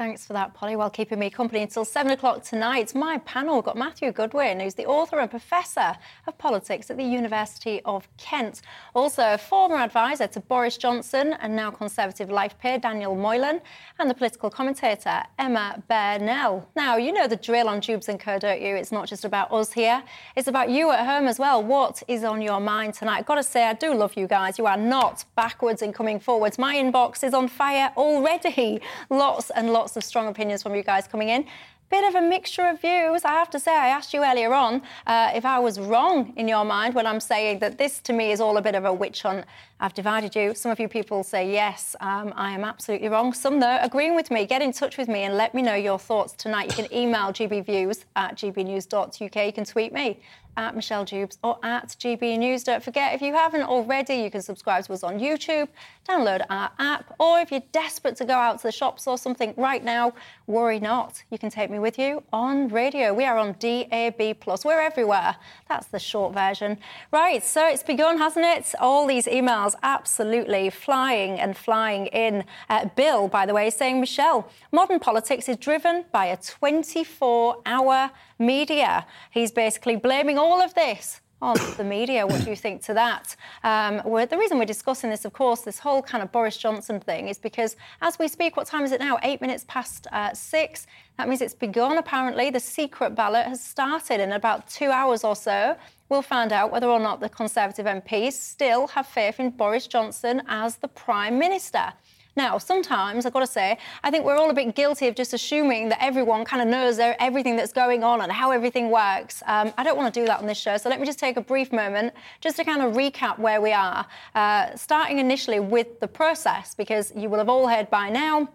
Thanks for that, Polly. While keeping me company until seven o'clock tonight, my panel got Matthew Goodwin, who's the author and professor of politics at the University of Kent. Also, a former advisor to Boris Johnson and now Conservative life peer Daniel Moylan, and the political commentator Emma Burnell. Now, you know the drill on Dewbs and Co, don't you? It's not just about us here, it's about you at home as well. What is on your mind tonight? I've got to say, I do love you guys. You are not backwards in coming forwards. My inbox is on fire already. Lots and lots lots of strong opinions from you guys coming in. Bit of a mixture of views. I have to say, I asked you earlier on uh, if I was wrong in your mind when I'm saying that this to me is all a bit of a witch hunt. I've divided you. Some of you people say, yes, um, I am absolutely wrong. Some, though, agreeing with me. Get in touch with me and let me know your thoughts tonight. You can email gbviews at gbnews.uk. You can tweet me at Michelle Dewbs or at GB News. Don't forget, if you haven't already, you can subscribe to us on YouTube, download our app, or if you're desperate to go out to the shops or something right now, worry not. You can take me with you on radio. We are on DAB+. We're everywhere. That's the short version. Right, so it's begun, hasn't it? All these emails absolutely flying and flying in. Uh, Bill, by the way, saying, Michelle, modern politics is driven by a 24 hour media. He's basically blaming all of this on the media. What do you think to that? Um, the reason we're discussing this, of course, this whole kind of Boris Johnson thing is because as we speak, what time is it now? Eight minutes past uh, six. That means it's begun, apparently. The secret ballot has started in about two hours or so. We'll find out whether or not the Conservative MPs still have faith in Boris Johnson as the Prime Minister. Now, sometimes I've got to say, I think we're all a bit guilty of just assuming that everyone kind of knows everything that's going on and how everything works. Um, I don't want to do that on this show, so let me just take a brief moment just to kind of recap where we are, uh, starting initially with the process, because you will have all heard by now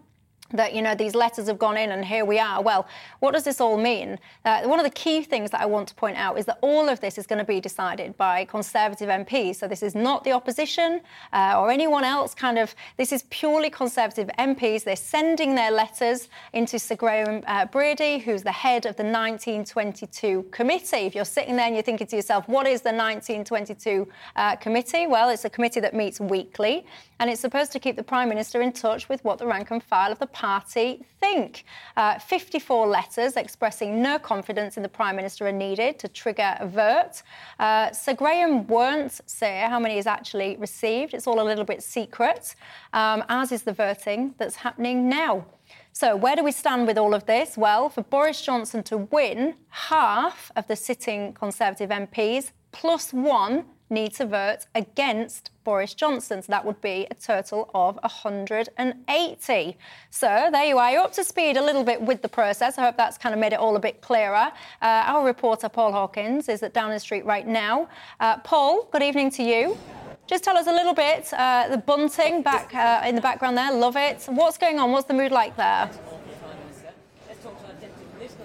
that you know these letters have gone in and here we are. Well what does this all mean? Uh, one of the key things that i want to point out is that all of this is going to be decided by conservative mps so this is not the opposition uh, or anyone else. Kind of this is purely conservative mps they're sending their letters into sir graham uh, brady who's the head of the 1922 committee. If you're sitting there and you're thinking to yourself what is the 1922 uh, committee? Well it's a committee that meets weekly and it's supposed to keep the prime minister in touch with what the rank and file of the party think. Uh, 54 letters expressing no confidence in the Prime Minister are needed to trigger a vote. Uh, Sir Graham won't say how many he's actually received. It's all a little bit secret, um, as is the voting that's happening now. So, where do we stand with all of this? Well, for Boris Johnson to win, half of the sitting Conservative MPs plus one need to vote against Boris Johnson. So that would be a total of 180. So there you are. You're up to speed a little bit with the process. I hope that's kind of made it all a bit clearer. Uh, our reporter, Paul Hawkins, is at Downing Street right now. Uh, Paul, good evening to you. Just tell us a little bit. Uh, the bunting back uh, in the background there, love it. What's going on? What's the mood like there?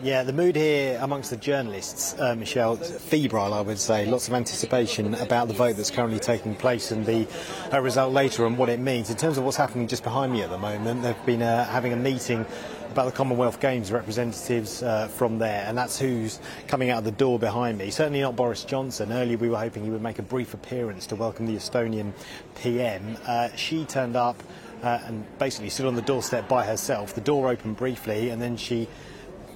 Yeah, the mood here amongst the journalists, uh, Michelle, febrile, I would say. Lots of anticipation about the vote that's currently taking place and the uh, result later and what it means. In terms of what's happening just behind me at the moment, they've been uh, having a meeting about the Commonwealth Games representatives uh, from there, and that's who's coming out of the door behind me. Certainly not Boris Johnson. Earlier we were hoping he would make a brief appearance to welcome the Estonian PM. Uh, she turned up uh, and basically stood on the doorstep by herself. The door opened briefly, and then she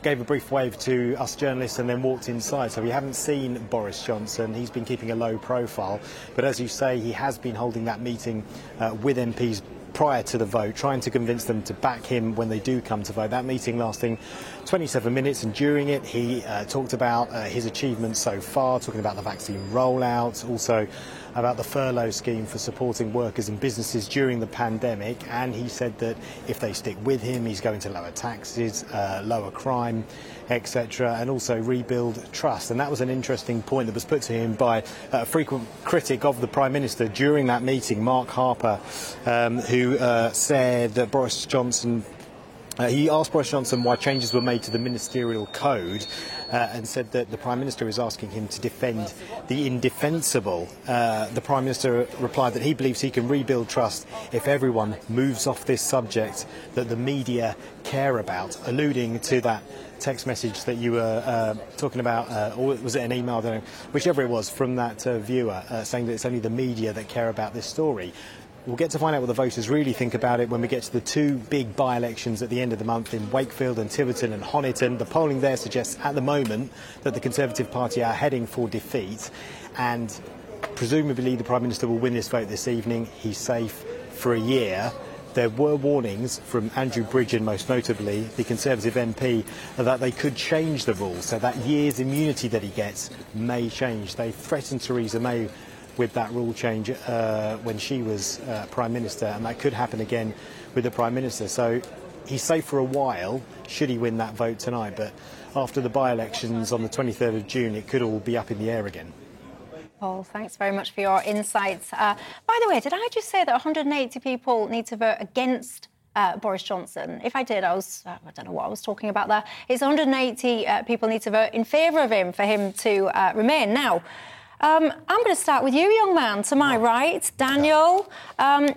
gave a brief wave to us journalists and then walked inside. So we haven't seen Boris Johnson. He's been keeping a low profile. But as you say, he has been holding that meeting uh, with MPs prior to the vote, trying to convince them to back him when they do come to vote. That meeting lasting 27 minutes, and during it, he uh, talked about uh, his achievements so far, talking about the vaccine rollout, also about the furlough scheme for supporting workers and businesses during the pandemic. And he said that if they stick with him, he's going to lower taxes, uh, lower crime, etc., and also rebuild trust. And that was an interesting point that was put to him by a frequent critic of the Prime Minister during that meeting, Mark Harper, um, who uh, said that Boris Johnson Uh, he asked Boris Johnson why changes were made to the ministerial code uh, and said that the Prime Minister is asking him to defend the indefensible. Uh, the Prime Minister replied that he believes he can rebuild trust if everyone moves off this subject that the media care about, alluding to that text message that you were uh, talking about, uh, or was it an email, whichever it was, from that uh, viewer uh, saying that it's only the media that care about this story. We'll get to find out what the voters really think about it when we get to the two big by-elections at the end of the month in Wakefield and Tiverton and Honiton. The polling there suggests at the moment that the Conservative Party are heading for defeat and presumably the Prime Minister will win this vote this evening. He's safe for a year. There were warnings from Andrew Bridgen, most notably, the Conservative MP, that they could change the rules. So that year's immunity that he gets may change. They threatened Theresa May with that rule change uh, when she was uh, Prime Minister, and that could happen again with the Prime Minister. So he's safe for a while, should he win that vote tonight. But after the by elections on the 23rd of June, it could all be up in the air again. Paul, thanks very much for your insights. Uh, by the way, did I just say that 180 people need to vote against uh, Boris Johnson. If I did, I was, uh, I don't know what I was talking about there. It's 180 uh, people need to vote in favour of him for him to uh, remain. Now, um, I'm going to start with you, young man, to my right, Daniel. Um,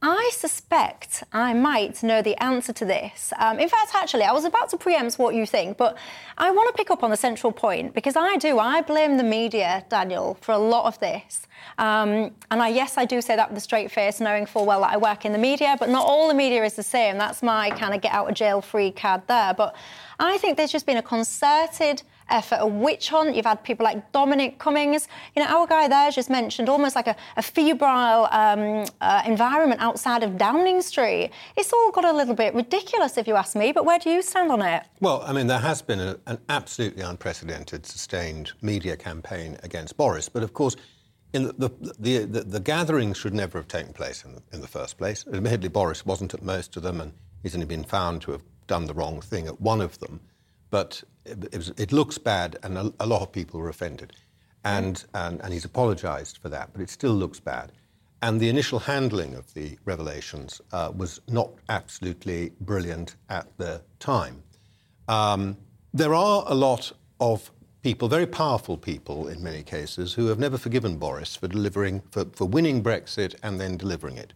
I suspect I might know the answer to this. Um, in fact, actually, I was about to preempt what you think, but I want to pick up on the central point because I do. I blame the media, Daniel, for a lot of this. Um, and I, yes, I do say that with a straight face, knowing full well that I work in the media, but not all the media is the same. That's my kind of get out of jail free card there. But I think there's just been a concerted effort, a witch hunt. You've had people like Dominic Cummings. You know, our guy there just mentioned almost like a, a febrile um, uh, environment outside of Downing Street. It's all got a little bit ridiculous, if you ask me. But where do you stand on it? Well, I mean, there has been a, an absolutely unprecedented, sustained media campaign against Boris. But of course, in the, the, the, the, gatherings should never have taken place in the, in the first place. Admittedly, Boris wasn't at most of them, and he's only been found to have done the wrong thing at one of them but it, was, it looks bad, and a, a, lot of people were offended. And, and, and he's apologized for that, but it still looks bad. And the initial handling of the revelations uh, was not absolutely brilliant at the time. Um, there are a lot of people, very powerful people in many cases, who have never forgiven Boris for delivering, for, for winning Brexit and then delivering it.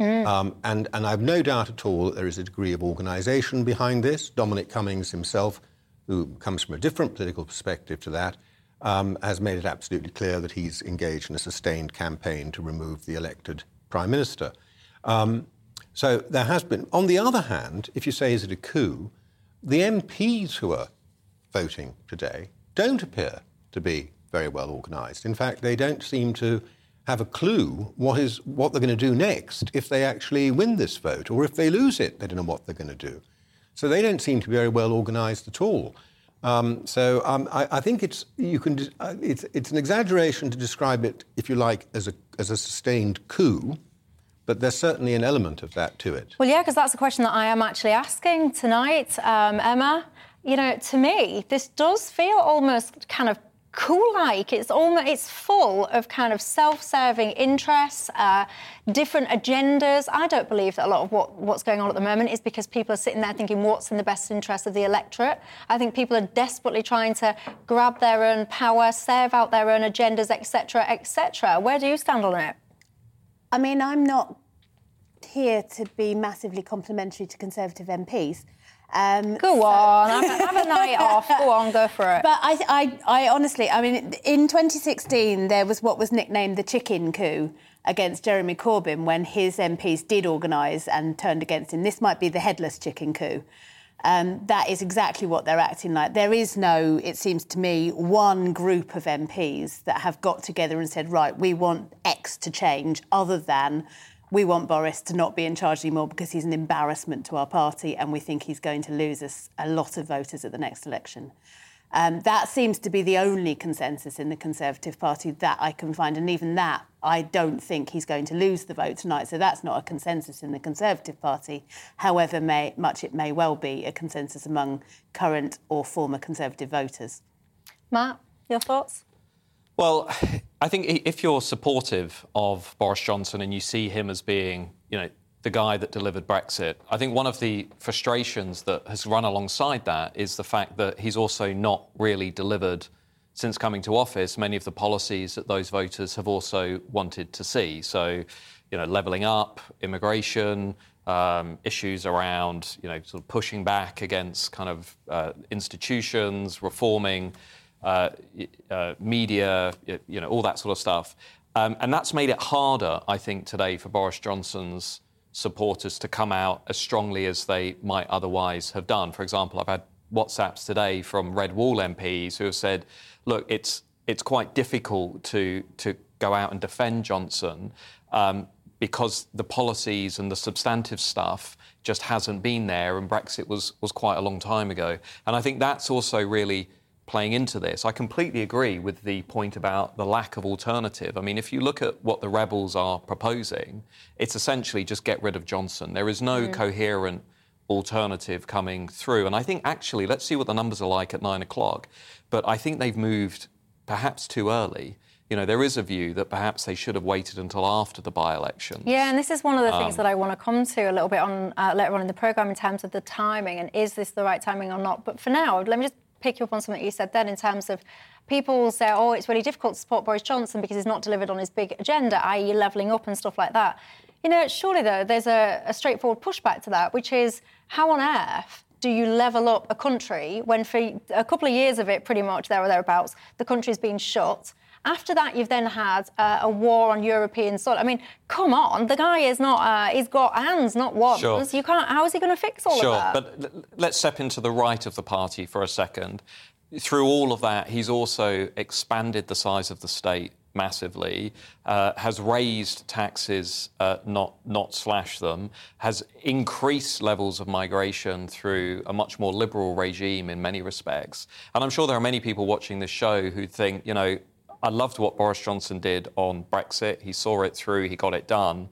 Mm. Um, and, and I've no doubt at all that there is a degree of organisation behind this. Dominic Cummings himself, who comes from a different political perspective to that, um, has made it absolutely clear that he's engaged in a sustained campaign to remove the elected Prime Minister. Um, so there has been. On the other hand, if you say, is it a coup, the MPs who are voting today don't appear to be very well organised. In fact, they don't seem to have a clue what is what they're going to do next if they actually win this vote, or if they lose it, they don't know what they're going to do. So they don't seem to be very well organised at all. Um, so um, I, I, think it's you can uh, it's it's an exaggeration to describe it, if you like, as a as a sustained coup. But there's certainly an element of that to it. Well, yeah, because that's the question that I am actually asking tonight, um, Emma. You know, to me, this does feel almost kind of coup-like. It's almost it's full of kind of self-serving interests, uh, different agendas. I don't believe that a lot of what, what's going on at the moment is because people are sitting there thinking what's in the best interest of the electorate. I think people are desperately trying to grab their own power, serve out their own agendas, etc., etc. Where do you stand on it? I mean, I'm not here to be massively complimentary to Conservative MPs. Um, go so... on, have, have, a night off. Go on, go for it. But I, I, I honestly, I mean, in 2016 there was what was nicknamed the chicken coup against Jeremy Corbyn when his MPs did organise and turned against him. This might be the headless chicken coup. Um, that is exactly what they're acting like. There is no, it seems to me, one group of MPs that have got together and said, right, we want X to change, other than we want Boris to not be in charge anymore because he's an embarrassment to our party and we think he's going to lose us a lot of voters at the next election. Um, that seems to be the only consensus in the Conservative Party that I can find. And even that, I don't think he's going to lose the vote tonight. So that's not a consensus in the Conservative Party, however may, much it may well be a consensus among current or former Conservative voters. Matt, your thoughts? Well, I think if you're supportive of Boris Johnson and you see him as being, you know, the guy that delivered Brexit. I think one of the frustrations that has run alongside that is the fact that he's also not really delivered since coming to office many of the policies that those voters have also wanted to see. So, you know, levelling up, immigration, um, issues around, you know, sort of pushing back against kind of uh, institutions, reforming media, you know, all that sort of stuff. Um, and that's made it harder, I think, today for Boris Johnson's supporters to come out as strongly as they might otherwise have done. For example, I've had WhatsApps today from Red Wall MPs who have said, look, it's, it's quite difficult to, to go out and defend Johnson um, because the policies and the substantive stuff just hasn't been there, and Brexit was, was quite a long time ago. And I think that's also really playing into this. I completely agree with the point about the lack of alternative. I mean, if you look at what the rebels are proposing, it's essentially just get rid of Johnson. There is no mm. coherent alternative coming through. And I think actually, let's see what the numbers are like at nine o'clock. But I think they've moved perhaps too early. You know, there is a view that perhaps they should have waited until after the by-election. Yeah, and this is one of the um, things that I want to come to a little bit on uh, later on in the programme in terms of the timing and is this the right timing or not. But for now, let me just pick you up on something you said then in terms of people say, oh, it's really difficult to support Boris Johnson because he's not delivered on his big agenda, i.e., levelling up and stuff like that. You know, surely, though, there's a, a straightforward pushback to that, which is how on earth do you level up a country when for a couple of years of it, pretty much there or thereabouts, the country's been shut? After that, you've then had uh, a war on European soil. I mean, come on, the guy is not. Uh, he's got hands, not ones. Sure. You can't. How is he going to fix all sure. of that? Sure, but let's step into the right of the party for a second. Through all of that, he's also expanded the size of the state massively, uh, has raised taxes, uh, not not slashed them, has increased levels of migration through a much more liberal regime in many respects. And I'm sure there are many people watching this show who think, you know, I loved what Boris Johnson did on Brexit. He saw it through, he got it done.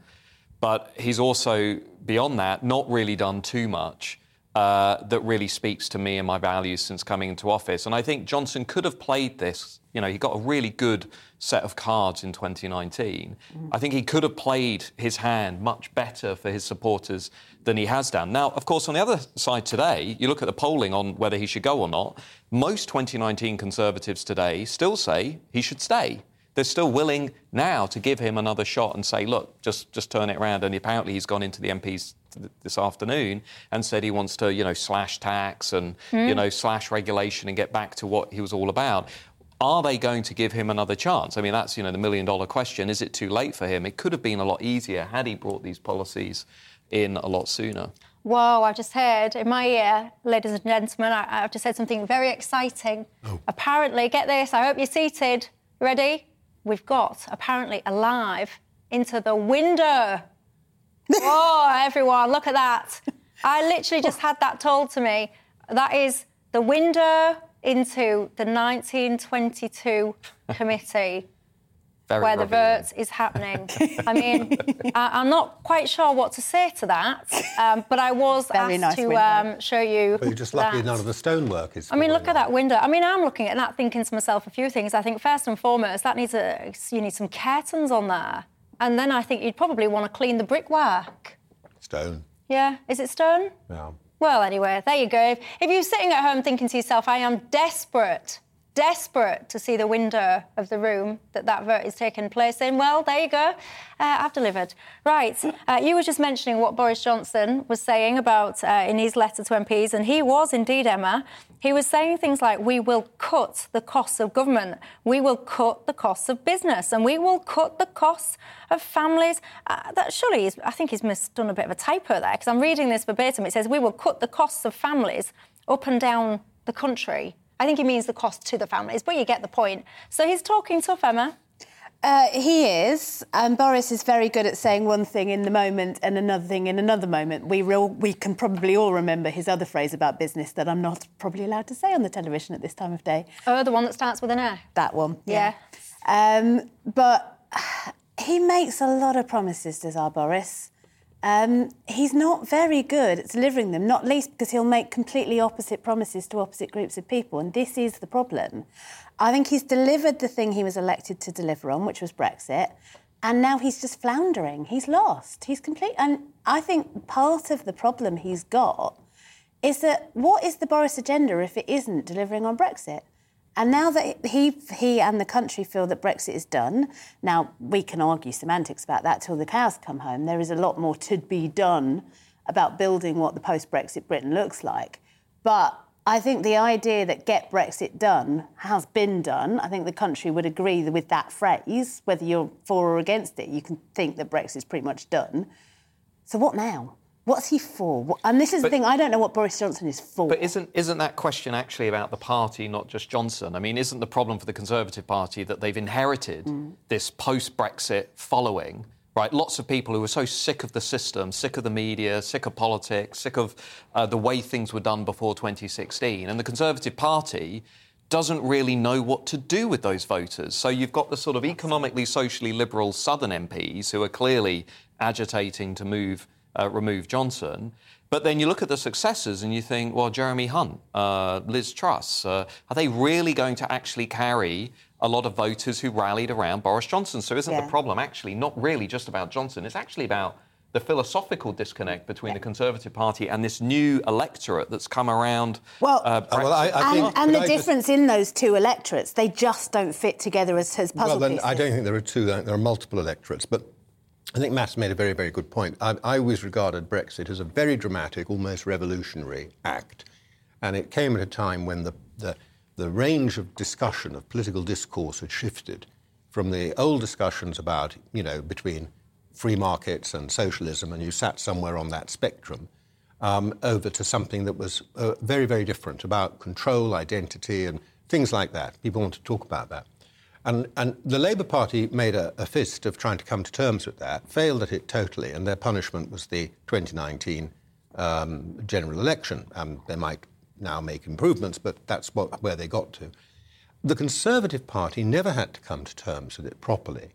But he's also, beyond that, not really done too much uh, that really speaks to me and my values since coming into office. And I think Johnson could have played this. You know, he got a really good set of cards in 2019. Mm. I think he could have played his hand much better for his supporters than he has done. Now, of course, on the other side today, you look at the polling on whether he should go or not. Most 2019 Conservatives today still say he should stay they're still willing now to give him another shot and say, look, just, just turn it around. And apparently he's gone into the MPs this afternoon and said he wants to, you know, slash tax and, mm. you know, slash regulation and get back to what he was all about. Are they going to give him another chance? I mean, that's, you know, the million dollar question. Is it too late for him? It could have been a lot easier had he brought these policies in a lot sooner. Whoa, I've just heard in my ear, ladies and gentlemen, I, have just said something very exciting. Oh. Apparently, get this, I hope you're seated. Ready? We've got apparently alive into the window oh, everyone, look at that. I literally just had that told to me. That is the window into the 1922 committee. Very where the vote is happening. I mean, I, am not quite sure what to say to that, um, but I was Very asked nice to um, show you. But you're just lucky that. none of the stonework is. I mean, look at that window. I mean, I'm looking at that, thinking to myself a few things. I think first and foremost, that needs a you need some curtains on there. And then I think you'd probably want to clean the brickwork. Stone. Yeah. Is it stone? Yeah. Well, anyway, there you go. If you're sitting at home thinking to yourself, I am desperate desperate to see the window of the room that that vote is taking place in. Well, there you go. Uh, I've delivered. Right. Uh, you were just mentioning what Boris Johnson was saying about uh, in his letter to MPs, and he was indeed, Emma. He was saying things like, "We will cut the costs of government. We will cut the costs of business, and we will cut the costs of families." Uh, that surely is. I think he's done a bit of a typo there because I'm reading this verbatim. It says, "We will cut the costs of families up and down the country." I think he means the cost to the families, but you get the point. So he's talking tough, Emma. Uh, he is, and Boris is very good at saying one thing in the moment and another thing in another moment. We real, we can probably all remember his other phrase about business that I'm not probably allowed to say on the television at this time of day. Oh, the one that starts with an A. That one. Yeah. yeah. Um, but he makes a lot of promises, does our Boris? Um, he's not very good at delivering them, not least because he'll make completely opposite promises to opposite groups of people. And this is the problem. I think he's delivered the thing he was elected to deliver on, which was Brexit. And now he's just floundering. He's lost. He's complete. And I think part of the problem he's got is that what is the Boris agenda if it isn't delivering on Brexit? And now that he, he and the country feel that Brexit is done, now we can argue semantics about that till the cows come home. There is a lot more to be done about building what the post Brexit Britain looks like. But I think the idea that get Brexit done has been done. I think the country would agree with that phrase. Whether you're for or against it, you can think that Brexit's pretty much done. So what now? What's he for? And this is but, the thing, I don't know what Boris Johnson is for. But isn't, isn't that question actually about the party, not just Johnson? I mean, isn't the problem for the Conservative Party that they've inherited mm. this post Brexit following? Right, lots of people who are so sick of the system, sick of the media, sick of politics, sick of uh, the way things were done before 2016. And the Conservative Party doesn't really know what to do with those voters. So you've got the sort of economically, socially liberal Southern MPs who are clearly agitating to move uh, remove Johnson. But then you look at the successors and you think, well, Jeremy Hunt, uh, Liz Truss, uh, are they really going to actually carry a lot of voters who rallied around Boris Johnson? So isn't yeah. the problem actually not really just about Johnson? It's actually about the philosophical disconnect between yeah. the Conservative Party and this new electorate that's come around. Well, uh, well I, I and, and the I difference just... in those two electorates, they just don't fit together as, as puzzle well, then pieces. I don't think there are two. There are multiple electorates, but I think Matt's made a very, very good point. I, I, always regarded Brexit as a very dramatic, almost revolutionary act. And it came at a time when the, the, the range of discussion, of political discourse, had shifted from the old discussions about, you know, between free markets and socialism, and you sat somewhere on that spectrum, um, over to something that was uh, very, very different about control, identity, and things like that. People want to talk about that. And, and the Labour Party made a, a, fist of trying to come to terms with that, failed at it totally, and their punishment was the 2019 um, general election. Um, they might now make improvements, but that's what, where they got to. The Conservative Party never had to come to terms with it properly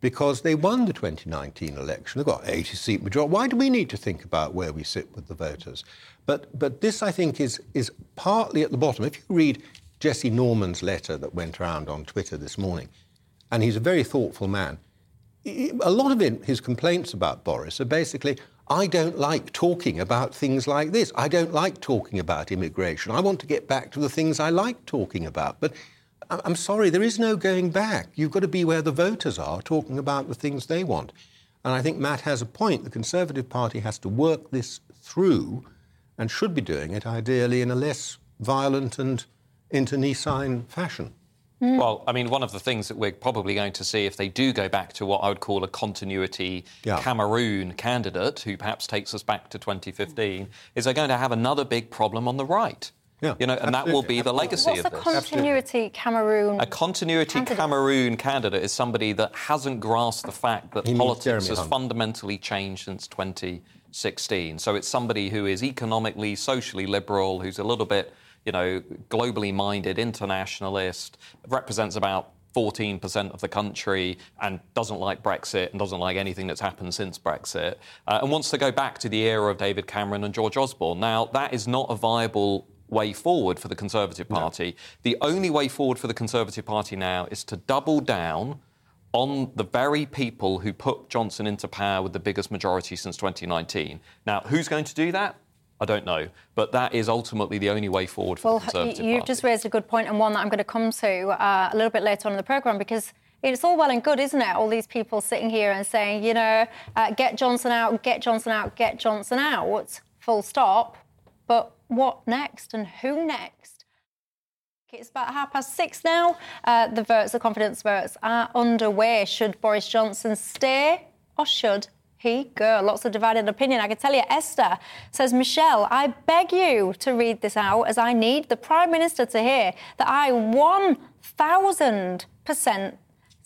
because they won the 2019 election. They've got 80 seat majority. Why do we need to think about where we sit with the voters? But, but this, I think, is, is partly at the bottom. If you read Jesse Norman's letter that went around on Twitter this morning, and he's a very thoughtful man. A lot of it, his complaints about Boris are basically, I don't like talking about things like this. I don't like talking about immigration. I want to get back to the things I like talking about. But I'm sorry, there is no going back. You've got to be where the voters are, talking about the things they want. And I think Matt has a point. The Conservative Party has to work this through and should be doing it ideally in a less violent and internecine fashion. Mm. Well, I mean, one of the things that we're probably going to see if they do go back to what I would call a continuity yeah. Cameroon candidate, who perhaps takes us back to 2015, is they're going to have another big problem on the right. Yeah, you know, and absolutely. that will be the legacy What's of this. What's a continuity. Cameroon? A continuity candidate? Cameroon candidate is somebody that hasn't grasped the fact that he politics has Hunt. fundamentally changed since 2016. So it's somebody who is economically, socially liberal, who's a little bit you know, globally minded internationalist, represents about 14% of the country and doesn't like Brexit and doesn't like anything that's happened since Brexit uh, and wants to go back to the era of David Cameron and George Osborne. Now, that is not a viable way forward for the Conservative Party. No. The only way forward for the Conservative Party now is to double down on the very people who put Johnson into power with the biggest majority since 2019. Now, who's going to do that? I don't know. But that is ultimately the only way forward for well, the Conservative you've Party. just raised a good point and one that I'm going to come to uh, a little bit later on in the programme because it's all well and good, isn't it? All these people sitting here and saying, you know, uh, get Johnson out, get Johnson out, get Johnson out, full stop. But what next and who next? It's about half past six now. Uh, the votes, the confidence votes are underway. Should Boris Johnson stay or should he, girl, lots of divided opinion. I can tell you, Esther says, Michelle, I beg you to read this out as I need the Prime Minister to hear that I 1,000%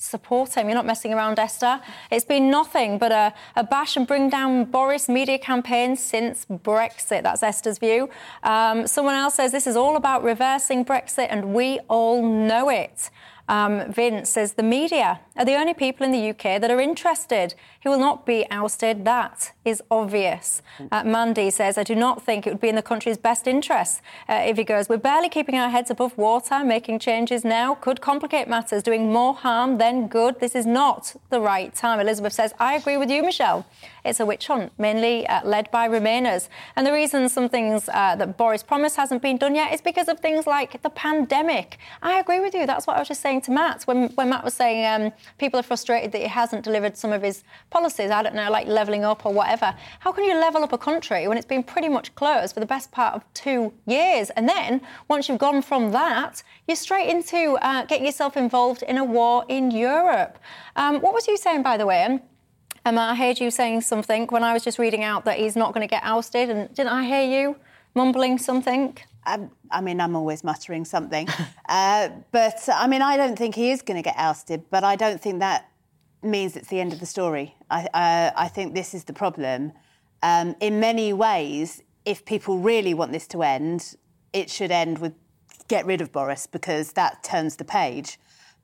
support him. You're not messing around, Esther. It's been nothing but a, a bash and bring down Boris media campaign since Brexit. That's Esther's view. Um, someone else says this is all about reversing Brexit, and we all know it. Um, Vince says the media are the only people in the UK that are interested. He will not be ousted. That is obvious. Uh, Mandy says, I do not think it would be in the country's best interest uh, if he goes. We're barely keeping our heads above water. Making changes now could complicate matters, doing more harm than good. This is not the right time. Elizabeth says, I agree with you, Michelle. It's a witch hunt, mainly uh, led by Remainers. And the reason some things uh, that Boris promised hasn't been done yet is because of things like the pandemic. I agree with you. That's what I was just saying to Matt when, when Matt was saying um, people are frustrated that he hasn't delivered some of his policies. I don't know, like levelling up or whatever. How can you level up a country when it's been pretty much closed for the best part of two years? And then once you've gone from that, you're straight into uh, getting yourself involved in a war in Europe. Um, what was you saying, by the way? Emma, I heard you saying something when I was just reading out that he's not going to get ousted, and didn't I hear you mumbling something? I, I mean, I'm always muttering something, uh, but I mean, I don't think he is going to get ousted. But I don't think that means it's the end of the story. I, uh, I think this is the problem. Um, in many ways, if people really want this to end, it should end with get rid of Boris because that turns the page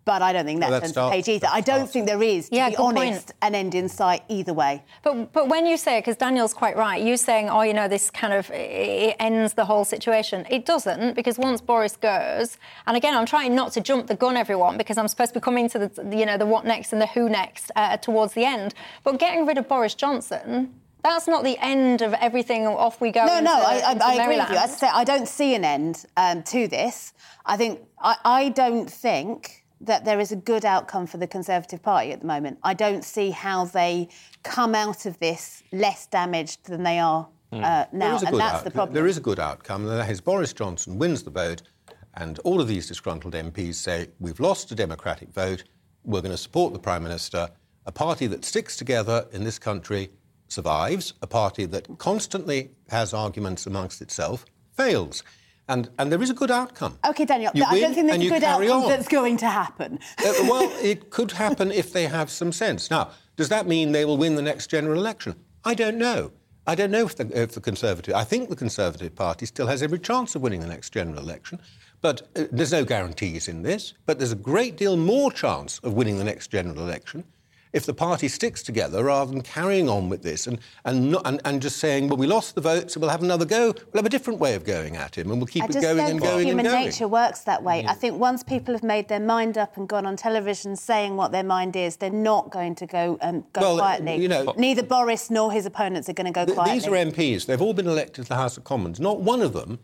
but I don't think that well, turns the page either. I don't think there is, to yeah, be honest, point. an end in sight either way. But but when you say, it, because Daniel's quite right, you saying, oh, you know, this kind of it ends the whole situation. It doesn't, because once Boris goes, and again, I'm trying not to jump the gun, everyone, because I'm supposed to be coming to the, you know, the what next and the who next uh, towards the end. But getting rid of Boris Johnson. That's not the end of everything. Off we go. No, no, I, I, I agree with you. As I say, I don't see an end um, to this. I think I, I don't think that there is a good outcome for the Conservative Party at the moment. I don't see how they come out of this less damaged than they are mm. uh, now, and that's out- the problem. There is a good outcome, and that is Boris Johnson wins the vote, and all of these disgruntled MPs say, We've lost a democratic vote, we're going to support the Prime Minister. A party that sticks together in this country survives, a party that constantly has arguments amongst itself fails. And, and there is a good outcome. OK, Daniel, you I don't think there's a good outcome on. that's going to happen. uh, well, it could happen if they have some sense. Now, does that mean they will win the next general election? I don't know. I don't know if the, if the Conservative... I think the Conservative Party still has every chance of winning the next general election. But uh, there's no guarantees in this. But there's a great deal more chance of winning the next general election if the party sticks together rather than carrying on with this and, and, not, and, and just saying, well, we lost the vote, so we'll have another go. We'll have a different way of going at him and we'll keep I it going and going human and going. nature works that way. Yeah. I think once people have made their mind up and gone on television saying what their mind is, they're not going to go and um, go well, quietly. You know, Neither Boris nor his opponents are going to go th- quietly. These are MPs. They've all been elected to the House of Commons. Not one of them,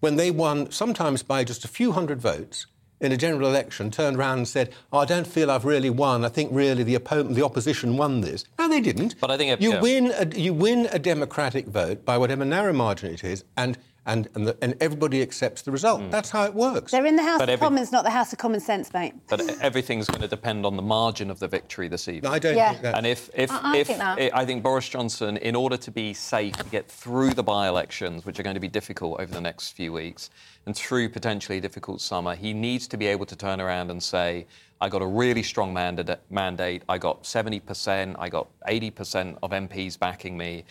when they won, sometimes by just a few hundred votes, in a general election turned around and said, oh, I don't feel I've really won. I think really the opponent, the opposition won this. No, they didn't. But I think it, you yeah. win a, you win a democratic vote by whatever narrow margin it is, and and and, the, and, everybody accepts the result. Mm. That's how it works. They're in the House but of every, Commons, not the House of Common Sense, mate. But everything's going to depend on the margin of the victory this evening. No, I don't yeah. think that. And if, if, I, I if think it, I think Boris Johnson, in order to be safe, to get through the by-elections, which are going to be difficult over the next few weeks, and through potentially a difficult summer, he needs to be able to turn around and say, I got a really strong mandate. I got 70%, I got 80% of MPs backing me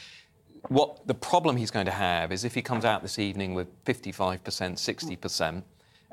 what the problem he's going to have is if he comes out this evening with 55%, 60%,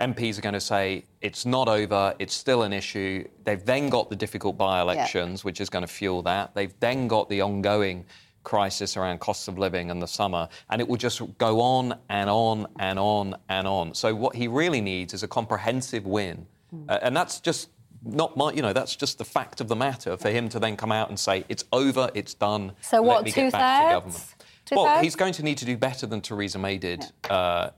MPs are going to say it's not over, it's still an issue. They've then got the difficult by elections, yeah. which is going to fuel that. They've then got the ongoing crisis around costs of living and the summer, and it will just go on and on and on and on. So, what he really needs is a comprehensive win. Mm. Uh, and that's just not my, you know, that's just the fact of the matter for him to then come out and say it's over, it's done. So what? Two thirds. Well, he's going to need to do better than Theresa May did yeah. uh,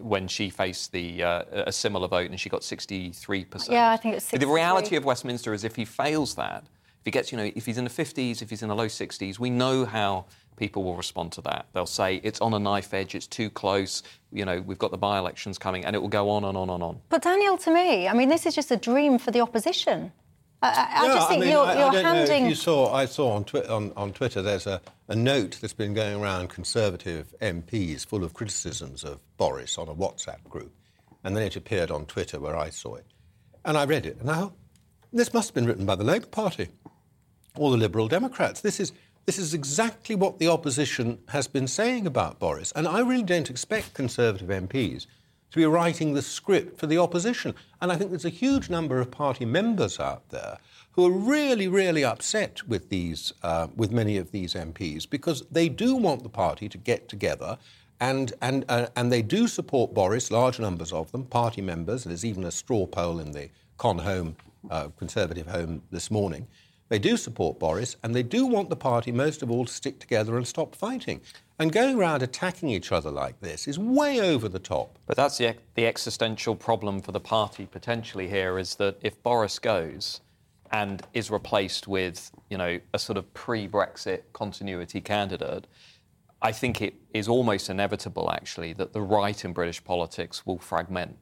when she faced the uh, a similar vote and she got 63%. Yeah, I think it's 63. The reality of Westminster is if he fails that, if he gets, you know, if he's in the 50s, if he's in the low 60s, we know how people will respond to that. They'll say it's on a knife edge, it's too close, you know, we've got the by elections coming, and it will go on and on and on. But Daniel, to me, I mean, this is just a dream for the opposition. I, I yeah, just think I mean, you're, I, you're I handing. you saw, I saw on, twi- on, on Twitter there's a, a note that's been going around Conservative MPs full of criticisms of Boris on a WhatsApp group. And then it appeared on Twitter where I saw it. And I read it. And I thought, this must have been written by the Labour Party or the Liberal Democrats. This is, this is exactly what the opposition has been saying about Boris. And I really don't expect Conservative MPs to be writing the script for the opposition. And I think there's a huge number of party members out there who are really, really upset with these, uh, with many of these MPs because they do want the party to get together. And, and, uh, and they do support Boris, large numbers of them, party members. There's even a straw poll in the Con Home, uh, Conservative Home this morning. They do support Boris, and they do want the party most of all to stick together and stop fighting. And going around attacking each other like this is way over the top. But that's the, the existential problem for the party potentially here is that if Boris goes and is replaced with, you know, a sort of pre-Brexit continuity candidate, I think it is almost inevitable, actually, that the right in British politics will fragment.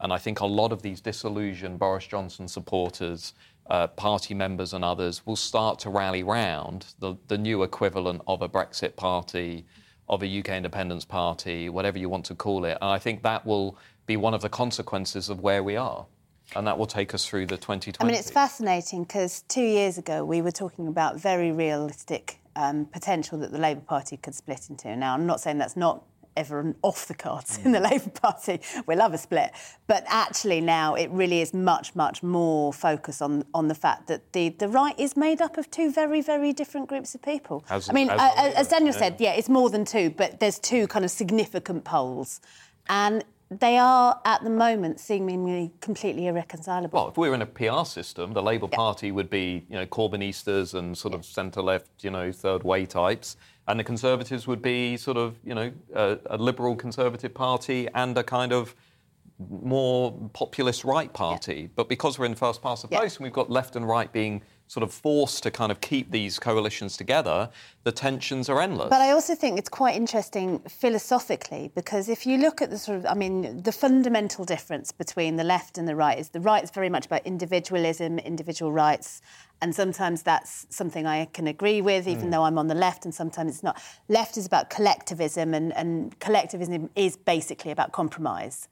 And I think a lot of these disillusioned Boris Johnson supporters, uh, party members, and others will start to rally round the, the new equivalent of a Brexit party, of a UK independence party, whatever you want to call it. And I think that will be one of the consequences of where we are. And that will take us through the 2020s. I mean, it's fascinating because two years ago we were talking about very realistic um, potential that the Labour Party could split into. Now, I'm not saying that's not ever off the cards in the mm. Labour Party. We love a split. But actually now it really is much, much more focus on, on the fact that the, the right is made up of two very, very different groups of people. As, I mean, as, uh, as Daniel yeah. said, yeah, it's more than two, but there's two kind of significant poles. And they are at the moment seemingly completely irreconcilable. Well, if we were in a PR system, the Labour yeah. Party would be, you know, Corbynistas and sort of centre-left, you know, third-way types, and the Conservatives would be sort of, you know, a, a liberal Conservative party and a kind of more populist right party. Yeah. But because we're in first past the post yeah. and we've got left and right being sort of forced to kind of keep these coalitions together, the tensions are endless. But I also think it's quite interesting philosophically because if you look at the sort of, I mean, the fundamental difference between the left and the right is the right is very much about individualism, individual rights, and sometimes that's something I can agree with, even mm. though I'm on the left, and sometimes it's not. Left is about collectivism, and, and collectivism is basically about compromise.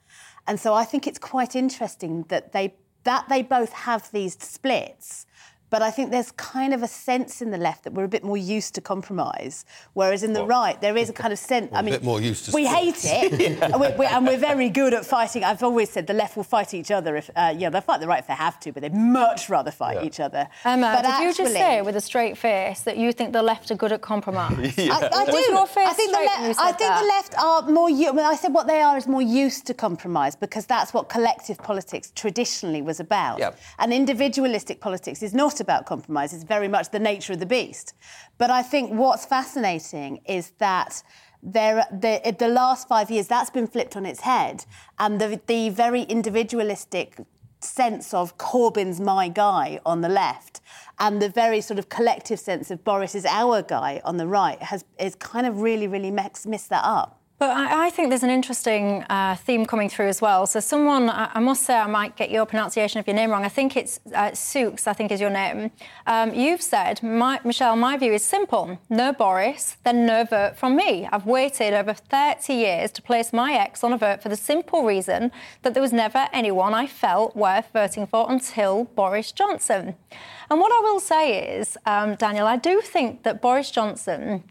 And so I think it's quite interesting that they that they both have these splits but I think there's kind of a sense in the left that we're a bit more used to compromise, whereas in the right there is a kind of sense. I mean, a bit more used to. We hate it, yeah. and, we're, we're, and, we're, very good at fighting. I've always said the left will fight each other if, uh, yeah, they'll fight the right if they have to, but they'd much rather fight yeah. each other. Emma, but did actually, you just say with a straight face that you think the left are good at compromise? yeah. I, I do. your face I think, the, le- I think the left are more. Well, I said what they are is more used to compromise because that's what collective politics traditionally was about. Yep. And individualistic politics is not about compromise is very much the nature of the beast. But I think what's fascinating is that there, the, the last five years, that's been flipped on its head. And the, the very individualistic sense of Corbyn's my guy on the left and the very sort of collective sense of Boris is our guy on the right has is kind of really, really messed that up. But I, I, think there's an interesting uh, theme coming through as well. So, someone, I, I, must say, I might get your pronunciation of your name wrong. I think it's uh, Sooks, I think is your name. Um, you've said, my, Michelle, my view is simple no Boris, then no vote from me. I've waited over 30 years to place my ex on a vote for the simple reason that there was never anyone I felt worth voting for until Boris Johnson. And what I will say is, um, Daniel, I do think that Boris Johnson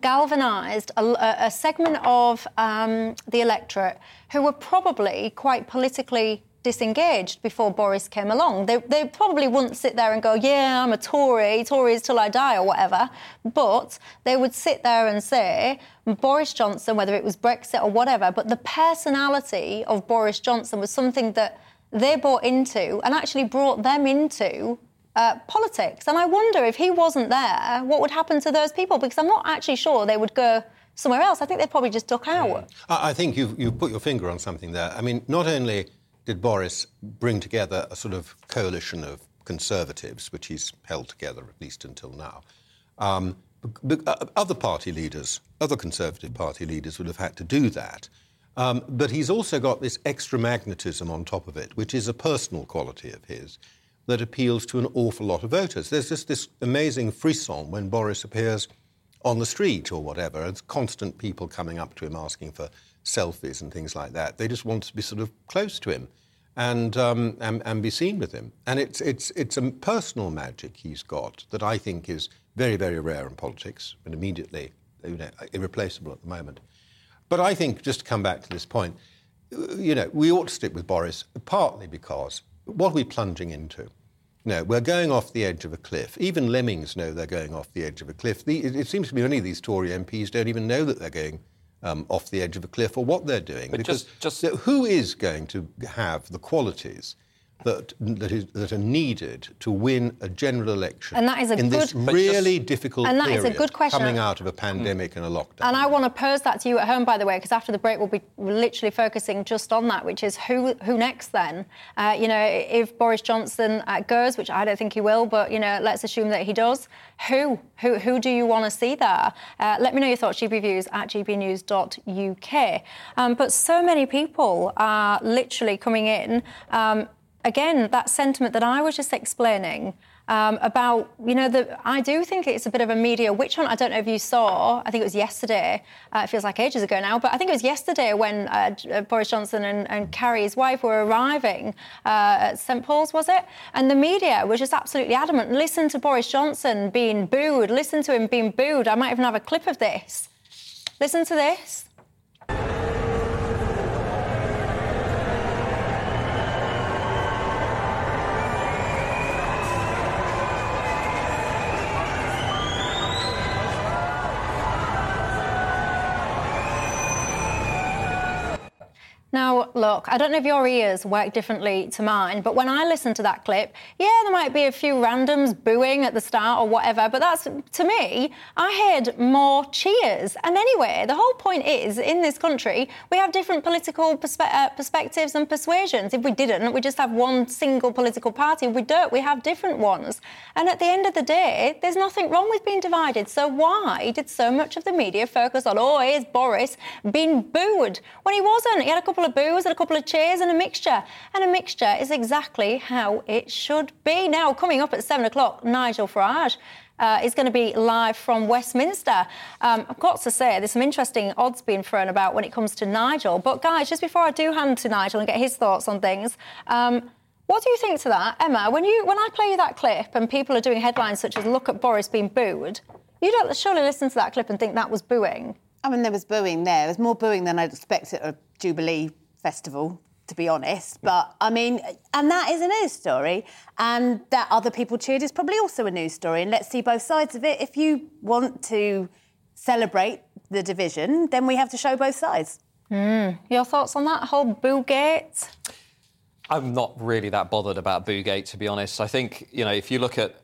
galvanised a, a, segment of um, the electorate who were probably quite politically disengaged before Boris came along. They, they, probably wouldn't sit there and go, yeah, I'm a Tory, Tories till I die or whatever. But they would sit there and say, Boris Johnson, whether it was Brexit or whatever, but the personality of Boris Johnson was something that they bought into and actually brought them into uh, politics. And I wonder if he wasn't there, what would happen to those people? Because I'm not actually sure they would go somewhere else. I think they'd probably just duck out. I think you've, you've put your finger on something there. I mean, not only did Boris bring together a sort of coalition of conservatives, which he's held together at least until now, um, uh, other party leaders, other Conservative Party leaders would have had to do that. Um, but he's also got this extra magnetism on top of it, which is a personal quality of his that appeals to an awful lot of voters. There's just this amazing frisson when Boris appears on the street or whatever. It's constant people coming up to him asking for selfies and things like that. They just want to be sort of close to him and, um, and, and, be seen with him. And it's, it's, it's a personal magic he's got that I think is very, very rare in politics and immediately you know, irreplaceable at the moment. But I think, just to come back to this point, you know, we ought to stick with Boris, partly because what are we plunging into? No, we're going off the edge of a cliff. Even lemmings know they're going off the edge of a cliff. The, it, it, seems to me many of these Tory MPs don't even know that they're going um, off the edge of a cliff or what they're doing. But because just, just... who is going to have the qualities that, that, is, that are needed to win a general election and that is a in good, this really difficult and that period is a good question. coming out of a pandemic and a lockdown. And I want to pose that to you at home, by the way, because after the break we'll be literally focusing just on that, which is who who next then? Uh, you know, if Boris Johnson uh, goes, which I don't think he will, but you know, let's assume that he does. Who who who do you want to see there? Uh, let me know your thoughts. GB Views at gbnews.uk. Um, but so many people are literally coming in. Um, again, that sentiment that I was just explaining um, about, you know, the, I do think it's a bit of a media witch hunt. I don't know if you saw, I think it was yesterday, uh, it feels like ages ago now, but I think it was yesterday when uh, Boris Johnson and, and his wife, were arriving uh, at St Paul's, was it? And the media was just absolutely adamant. Listen to Boris Johnson being booed, listen to him being booed. I might even have a clip of this. Listen to this. Now, look, I don't know if your ears work differently to mine, but when I listen to that clip, yeah, there might be a few randoms booing at the start or whatever, but that's, to me, I heard more cheers. And anyway, the whole point is, in this country, we have different political perspe- uh, perspectives and persuasions. If we didn't, we just have one single political party. If we don't, we have different ones. And at the end of the day, there's nothing wrong with being divided. So why did so much of the media focus on, oh, here's Boris being booed, when he wasn't? He had a couple couple of boos and a couple of cheers and a mixture. And a mixture is exactly how it should be. Now, coming up at seven o'clock, Nigel Farage. Uh, is going to be live from Westminster. Um, I've got to say, there's some interesting odds being thrown about when it comes to Nigel. But, guys, just before I do hand to Nigel and get his thoughts on things, um, what do you think to that, Emma? When you when I play you that clip and people are doing headlines such as "Look at Boris being booed," you don't surely listen to that clip and think that was booing. I mean, there was booing there. There was more booing than I'd expect at a Jubilee festival, to be honest. But I mean, and that is a news story. And that other people cheered is probably also a news story. And let's see both sides of it. If you want to celebrate the division, then we have to show both sides. Mm. Your thoughts on that whole boo gate? I'm not really that bothered about Boogate, to be honest. I think, you know, if you look at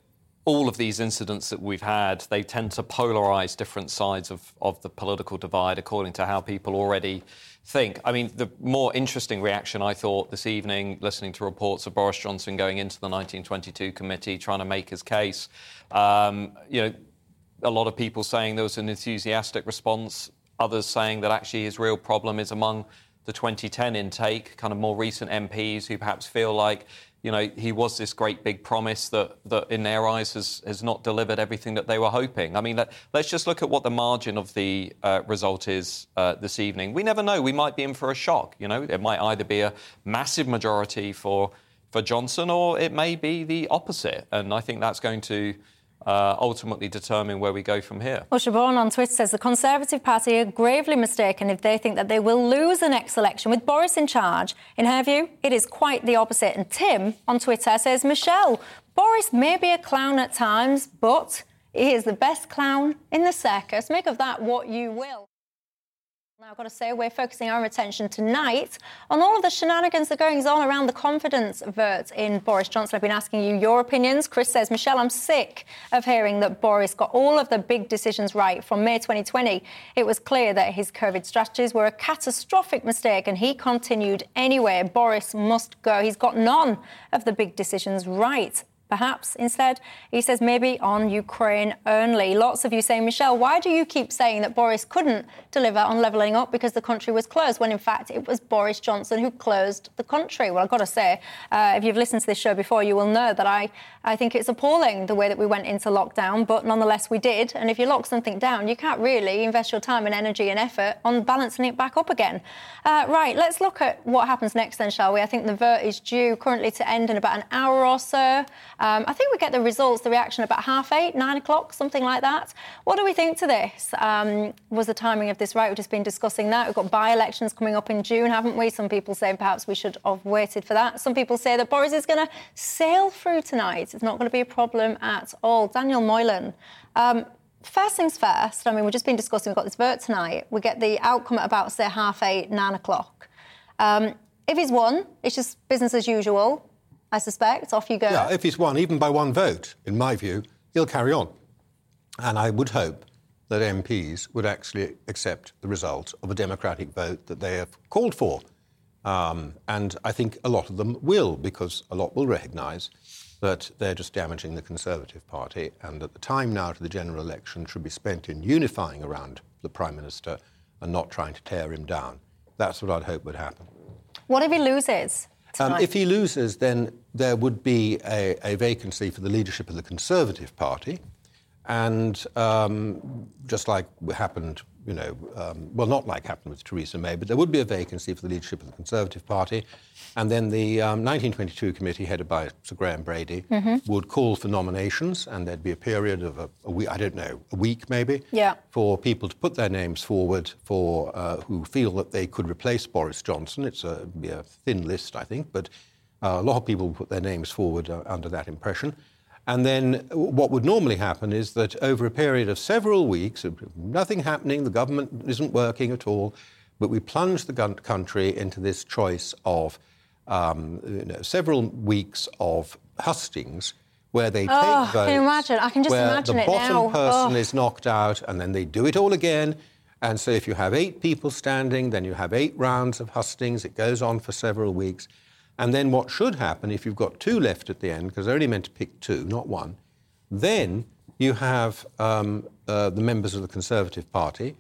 all of these incidents that we've had, they tend to polarise different sides of, of the political divide according to how people already think. I mean, the more interesting reaction I thought this evening, listening to reports of Boris Johnson going into the 1922 committee, trying to make his case, um, you know, a lot of people saying there was an enthusiastic response, others saying that actually his real problem is among the 2010 intake, kind of more recent MPs who perhaps feel like you know, he was this great big promise that, that in their eyes has, has not delivered everything that they were hoping. I mean, let, us just look at what the margin of the uh, result is uh, this evening. We never know. We might be in for a shock. You know, it might either be a massive majority for, for Johnson or it may be the opposite. And I think that's going to uh, ultimately determine where we go from here. Well, Siobhan on Twitter says the Conservative Party are gravely mistaken if they think that they will lose the next election with Boris in charge. In her view, it is quite the opposite. And Tim on Twitter says, Michelle, Boris may be a clown at times, but he is the best clown in the circus. Make of that what you will. Now, I've got to say, we're focusing our attention tonight on all of the shenanigans that are going on around the confidence vote in Boris Johnson. I've been asking you your opinions. Chris says, Michelle, I'm sick of hearing that Boris got all of the big decisions right from May 2020. It was clear that his COVID strategies were a catastrophic mistake, and he continued anyway. Boris must go. He's got none of the big decisions right. Perhaps instead, he says maybe on Ukraine only. Lots of you say, Michelle, why do you keep saying that Boris couldn't deliver on levelling up because the country was closed, when in fact it was Boris Johnson who closed the country? Well, I've got to say, uh, if you've listened to this show before, you will know that I, I think it's appalling the way that we went into lockdown, but nonetheless we did. And if you lock something down, you can't really invest your time and energy and effort on balancing it back up again. Uh, right, let's look at what happens next then, shall we? I think the vote is due currently to end in about an hour or so. Um, I think we get the results, the reaction about half eight, nine o'clock, something like that. What do we think to this? Um, was the timing of this right? We've just been discussing that. We've got by-elections coming up in June, haven't we? Some people say perhaps we should have waited for that. Some people say that Boris is going to sail through tonight. It's not going to be a problem at all. Daniel Moylan. Um, first things first, I mean, we've just been discussing, we've got this vote tonight. We get the outcome at about, say, half eight, nine o'clock. Um, if he's won, it's just business as usual I suspect. Off you go. Yeah, if he's won, even by one vote, in my view, he'll carry on. And I would hope that MPs would actually accept the result of a democratic vote that they have called for. Um, and I think a lot of them will, because a lot will recognise that they're just damaging the Conservative Party, and that the time now to the general election should be spent in unifying around the Prime Minister and not trying to tear him down. That's what I'd hope would happen. What if he loses? Um, if he loses, then there would be a, a, vacancy for the leadership of the Conservative Party. And um, just like happened you know, um, well, not like happened with Theresa May, but there would be a vacancy for the leadership of the Conservative Party. And then the um, 1922 committee, headed by Sir Graham Brady, mm-hmm. would call for nominations, and there'd be a period of a, a, week, I don't know, a week maybe, yeah. for people to put their names forward for uh, who feel that they could replace Boris Johnson. It's a, be a thin list, I think, but uh, a lot of people put their names forward uh, under that impression. And then what would normally happen is that over a period of several weeks, nothing happening, the government isn't working at all, but we plunge the country into this choice of um, you know, several weeks of hustings where they oh, take votes. Can imagine? I can just where imagine the it bottom now. person oh. is knocked out, and then they do it all again. And so, if you have eight people standing, then you have eight rounds of hustings. It goes on for several weeks. And then what should happen if you've got two left at the end, because they're only meant to pick two, not one, then you have um, uh, the members of the Conservative Party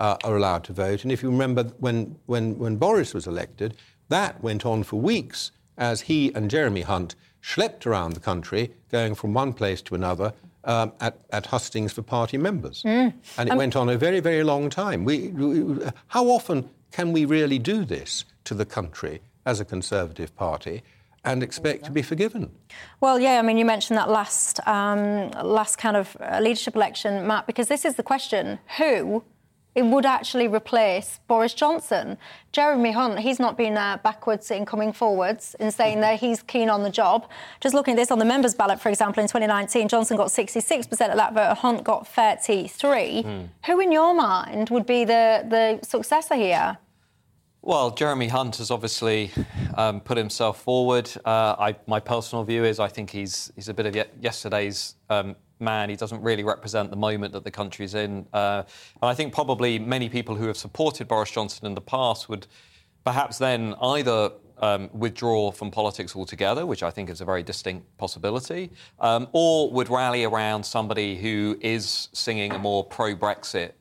uh, are allowed to vote. And if you remember when, when, when Boris was elected, that went on for weeks as he and Jeremy Hunt schlepped around the country, going from one place to another um, at, at, hustings for party members. Mm. And it um, went on a very, very long time. We, we, how often can we really do this to the country as a Conservative Party and expect to be forgiven. Well, yeah, I mean, you mentioned that last um, last kind of uh, leadership election, Matt, because this is the question: who it would actually replace Boris Johnson? Jeremy Hunt, he's not been uh, backwards in coming forwards in saying that he's keen on the job. Just looking at this on the members' ballot, for example, in 2019, Johnson got 66% of that vote, Hunt got 33. Mm. Who, in your mind, would be the the successor here? Well, Jeremy Hunt has obviously um, put himself forward. Uh, I, my personal view is I think he's he's a bit of ye- yesterday's um, man. He doesn't really represent the moment that the country's in. Uh, and I think probably many people who have supported Boris Johnson in the past would perhaps then either um, withdraw from politics altogether, which I think is a very distinct possibility, um, or would rally around somebody who is singing a more pro Brexit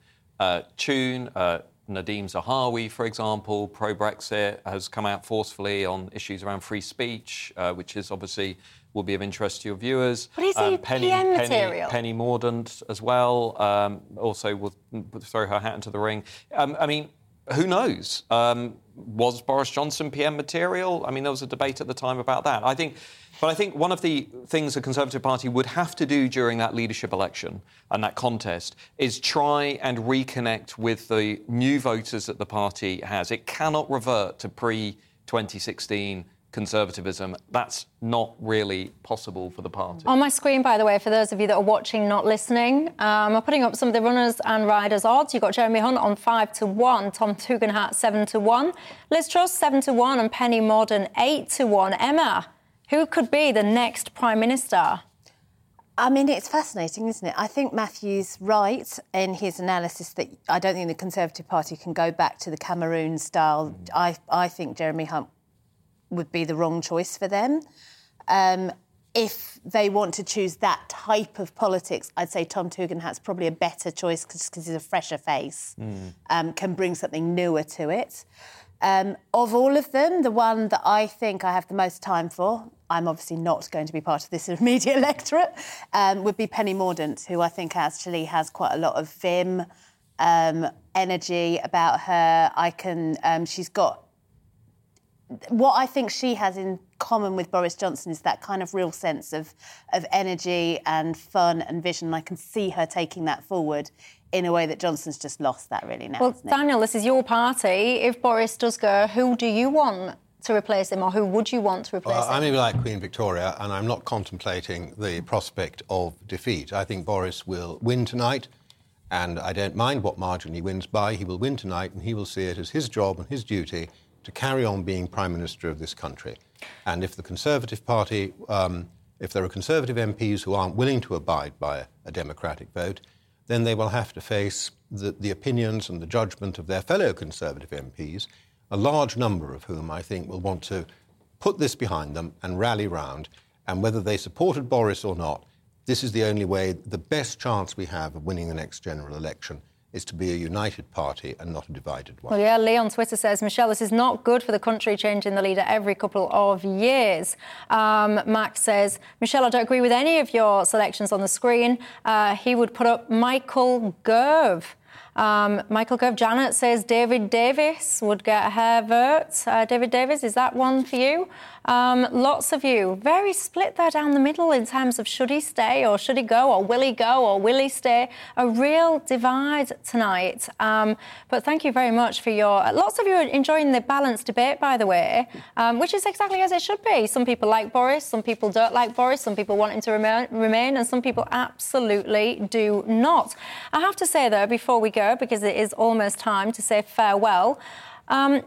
uh, tune. Uh, Nadhim Zahawi, for example, pro Brexit, has come out forcefully on issues around free speech, uh, which is obviously will be of interest to your viewers. But is um, Penny, PM Penny, material? Penny Mordaunt as well, um, also will throw her hat into the ring. Um, I mean, who knows? Um, was Boris Johnson PM material? I mean, there was a debate at the time about that. I think but I think one of the things the Conservative Party would have to do during that leadership election and that contest is try and reconnect with the new voters that the party has. It cannot revert to pre 2016 conservatism. That's not really possible for the party. On my screen, by the way, for those of you that are watching, not listening, um, I'm putting up some of the runners and riders odds. You've got Jeremy Hunt on 5 to 1, Tom Tugendhat 7 to 1, Liz Truss 7 to 1, and Penny Mordaunt 8 to 1. Emma, who could be the next Prime Minister? I mean, it's fascinating, isn't it? I think Matthew's right in his analysis that I don't think the Conservative Party can go back to the Cameroon style. I, I think Jeremy Hunt would be the wrong choice for them. Um, if they want to choose that type of politics, I'd say Tom Tugendhat's probably a better choice because he's a fresher face, mm. um, can bring something newer to it. Um, of all of them, the one that I think I have the most time for, I'm obviously not going to be part of this immediate electorate, um, would be Penny Mordaunt, who I think actually has quite a lot of vim, um, energy about her. I can, um, she's got what I think she has in common with Boris Johnson is that kind of real sense of, of energy and fun and vision. I can see her taking that forward in a way that Johnson's just lost that really now. Well, Daniel, this is your party. If Boris does go, who do you want to replace him, or who would you want to replace well, him? I'm maybe like Queen Victoria, and I'm not contemplating the prospect of defeat. I think Boris will win tonight, and I don't mind what margin he wins by. He will win tonight, and he will see it as his job and his duty to carry on being Prime Minister of this country. And if the Conservative Party, um, if there are Conservative MPs who aren't willing to abide by a democratic vote, then they will have to face the, the opinions and the judgment of their fellow Conservative MPs, a large number of whom I think will want to put this behind them and rally round. And whether they supported Boris or not, this is the only way, the best chance we have of winning the next general election is to be a united party and not a divided one. Well, yeah, Lee on Twitter says, Michelle, this is not good for the country changing the leader every couple of years. Um, Max says, Michelle, I don't agree with any of your selections on the screen. Uh, he would put up Michael Gove. Um, Michael Gove, Janet says David Davis would get hair vote. Uh, David Davis, is that one for you? Um, lots of you very split there down the middle in terms of should he stay or should he go or will he go or will he stay? A real divide tonight. Um, but thank you very much for your. Lots of you are enjoying the balanced debate, by the way, um, which is exactly as it should be. Some people like Boris, some people don't like Boris, some people want him to remain, remain and some people absolutely do not. I have to say though, before we go, because it is almost time to say farewell. Um,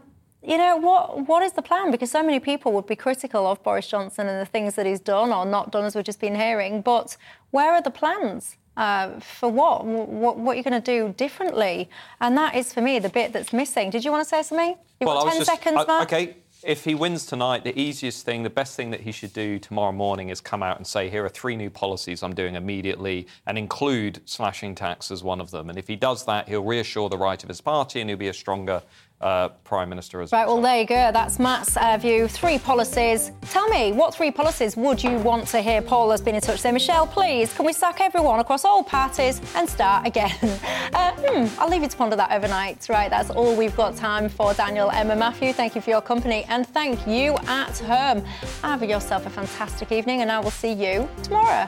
you know, what what is the plan? Because so many people would be critical of Boris Johnson and the things that he's done or not done, as we've just been hearing. But where are the plans? Uh, for what? what? What you're going to do differently? And that is, for me, the bit that's missing. Did you want to say something? You've well, got 10 just, seconds, I, Matt. Okay, if he wins tonight, the easiest thing, the best thing that he should do tomorrow morning is come out and say, here are three new policies I'm doing immediately and include slashing tax as one of them. And if he does that, he'll reassure the right of his party and he'll be a stronger uh, Prime Minister as Right, well, there you go. That's Matt's uh, view. Three policies. Tell me, what three policies would you want to hear? Paul has been in touch. Say, Michelle, please, can we sack everyone across all parties and start again? Uh, hmm, I'll leave you to ponder that overnight. Right, that's all we've got time for. Daniel, Emma, Matthew, thank you for your company and thank you at home. Have yourself a fantastic evening and I will see you tomorrow.